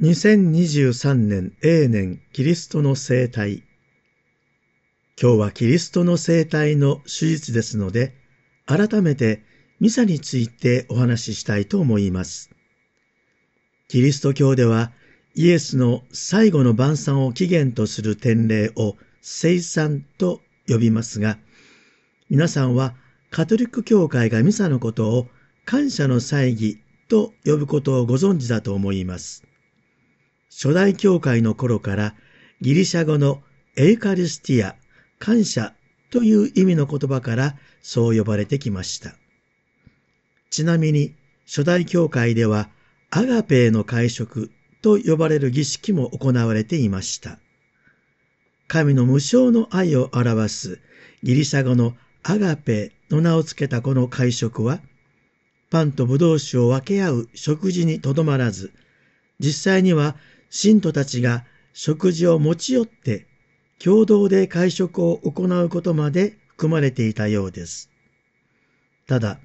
2023年永年キリストの生態今日はキリストの生態の手術ですので、改めてミサについてお話ししたいと思います。キリスト教ではイエスの最後の晩餐を起源とする典礼を聖餐と呼びますが、皆さんはカトリック教会がミサのことを感謝の祭儀と呼ぶことをご存知だと思います。初代教会の頃からギリシャ語のエイカリスティア、感謝という意味の言葉からそう呼ばれてきました。ちなみに初代教会ではアガペーの会食と呼ばれる儀式も行われていました。神の無償の愛を表すギリシャ語のアガペーの名を付けたこの会食は、パンとブドウ酒を分け合う食事にとどまらず、実際には信徒たちが食事を持ち寄って共同で会食を行うことまで含まれていたようです。ただ、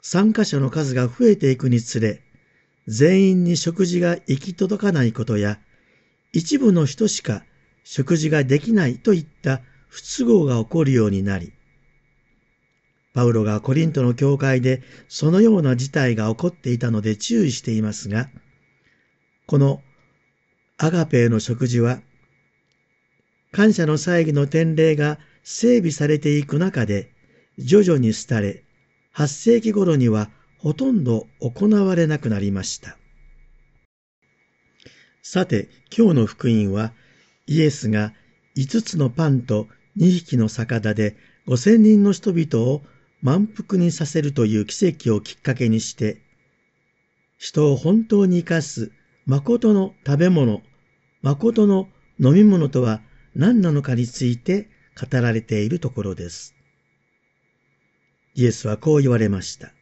参加者の数が増えていくにつれ、全員に食事が行き届かないことや、一部の人しか食事ができないといった不都合が起こるようになり、パウロがコリントの教会でそのような事態が起こっていたので注意していますが、このアガペーの食事は感謝の祭儀の典礼が整備されていく中で、徐々に廃れ、8世紀頃にはほとんど行われなくなりました。さて、今日の福音は、イエスが5つのパンと2匹の魚で5000人の人々を満腹にさせるという奇跡をきっかけにして、人を本当に生かす誠の食べ物、誠の飲み物とは何なのかについて語られているところです。イエスはこう言われました。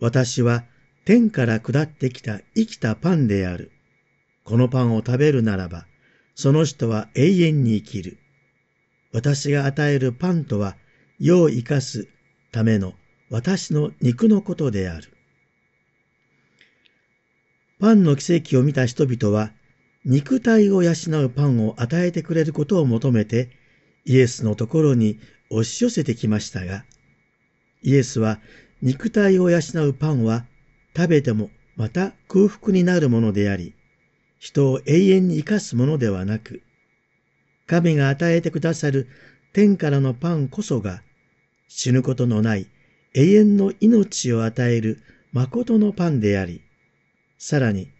私は天から下ってきた生きたパンである。このパンを食べるならば、その人は永遠に生きる。私が与えるパンとは、世を生かすための私の肉のことである。パンの奇跡を見た人々は、肉体を養うパンを与えてくれることを求めて、イエスのところに押し寄せてきましたが、イエスは肉体を養うパンは食べてもまた空腹になるものであり、人を永遠に生かすものではなく、神が与えてくださる天からのパンこそが死ぬことのない永遠の命を与える誠のパンであり、さらに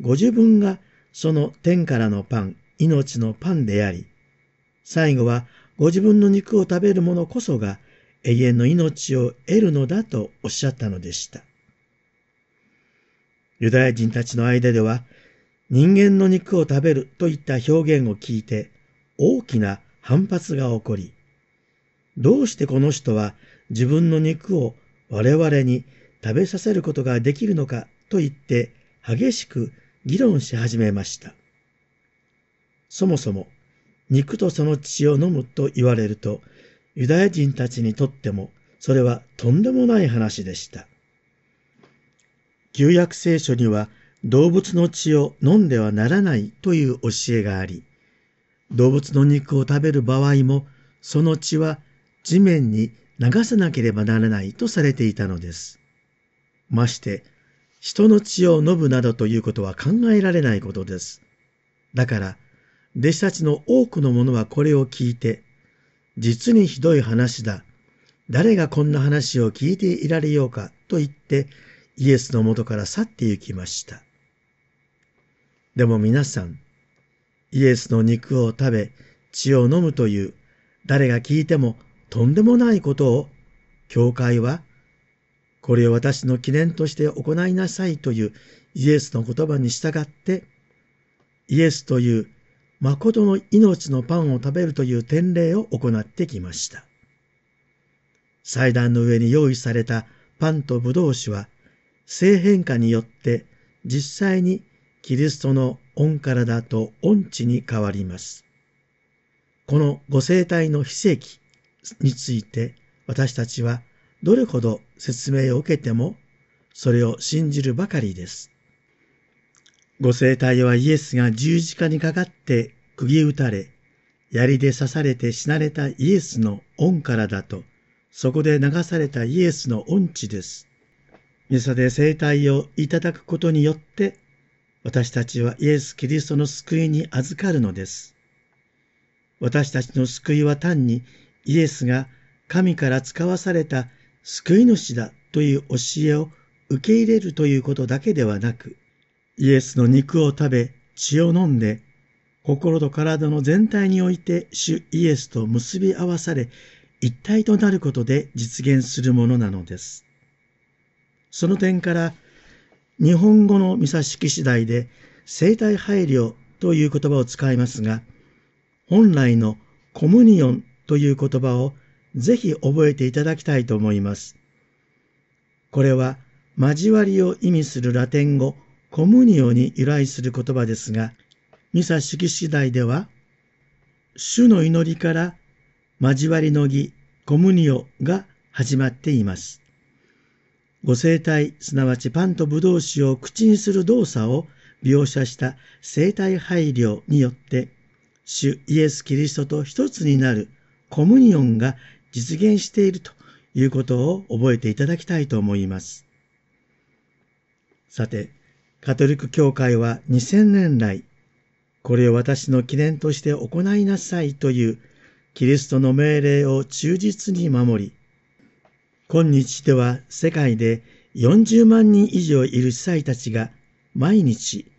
ご自分がその天からのパン、命のパンであり、最後はご自分の肉を食べる者こそが永遠の命を得るのだとおっしゃったのでした。ユダヤ人たちの間では、人間の肉を食べるといった表現を聞いて大きな反発が起こり、どうしてこの人は自分の肉を我々に食べさせることができるのかと言って激しく議論し始めました。そもそも肉とその血を飲むと言われると、ユダヤ人たちにとってもそれはとんでもない話でした。旧約聖書には動物の血を飲んではならないという教えがあり、動物の肉を食べる場合もその血は地面に流さなければならないとされていたのです。まして人の血を飲むなどということは考えられないことです。だから、弟子たちの多くの者はこれを聞いて、実にひどい話だ。誰がこんな話を聞いていられようかと言ってイエスのもとから去って行きました。でも皆さん、イエスの肉を食べ血を飲むという誰が聞いてもとんでもないことを教会はこれを私の記念として行いなさいというイエスの言葉に従って、イエスという誠の命のパンを食べるという典礼を行ってきました。祭壇の上に用意されたパンとブドウ酒は、性変化によって実際にキリストの御体と御地に変わります。このご生体の秘跡について私たちはどれほど説明を受けても、それを信じるばかりです。ご生体はイエスが十字架にかかって釘打たれ、槍で刺されて死なれたイエスの恩からだと、そこで流されたイエスの恩地です。ミサで生体をいただくことによって、私たちはイエス・キリストの救いに預かるのです。私たちの救いは単にイエスが神から使わされた救い主だという教えを受け入れるということだけではなく、イエスの肉を食べ、血を飲んで、心と体の全体において主イエスと結び合わされ、一体となることで実現するものなのです。その点から、日本語の見差し次第で生体配慮という言葉を使いますが、本来のコムニオンという言葉をぜひ覚えていただきたいと思います。これは交わりを意味するラテン語コムニオに由来する言葉ですが、ミサ式次第では、主の祈りから交わりの儀、コムニオが始まっています。ご生体、すなわちパンとブドウ酒を口にする動作を描写した生体配慮によって、主イエス・キリストと一つになるコムニオンが実現しているということを覚えていただきたいと思います。さて、カトリック教会は2000年来、これを私の記念として行いなさいというキリストの命令を忠実に守り、今日では世界で40万人以上いる司祭たちが毎日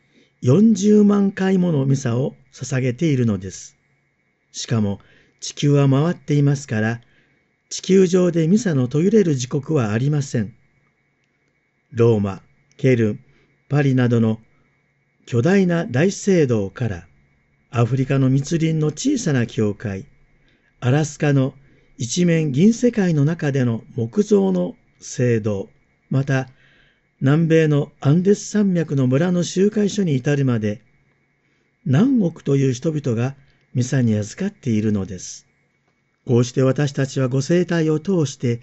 40万回ものミサを捧げているのです。しかも地球は回っていますから、地球上でミサの途切れる時刻はありません。ローマ、ケルン、パリなどの巨大な大聖堂からアフリカの密林の小さな教会、アラスカの一面銀世界の中での木造の聖堂、また南米のアンデス山脈の村の集会所に至るまで何億という人々がミサに預かっているのです。こうして私たちはご生体を通して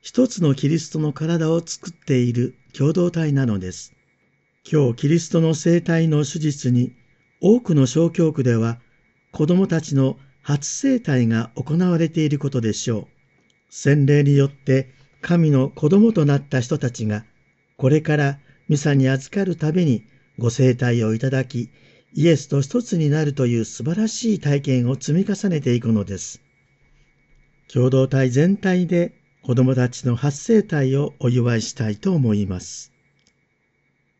一つのキリストの体を作っている共同体なのです。今日キリストの生体の手術に多くの小教区では子供たちの初生体が行われていることでしょう。洗礼によって神の子供となった人たちがこれからミサに預かるたびにご生体をいただきイエスと一つになるという素晴らしい体験を積み重ねていくのです。共同体全体で子供たちの発生体をお祝いしたいと思います。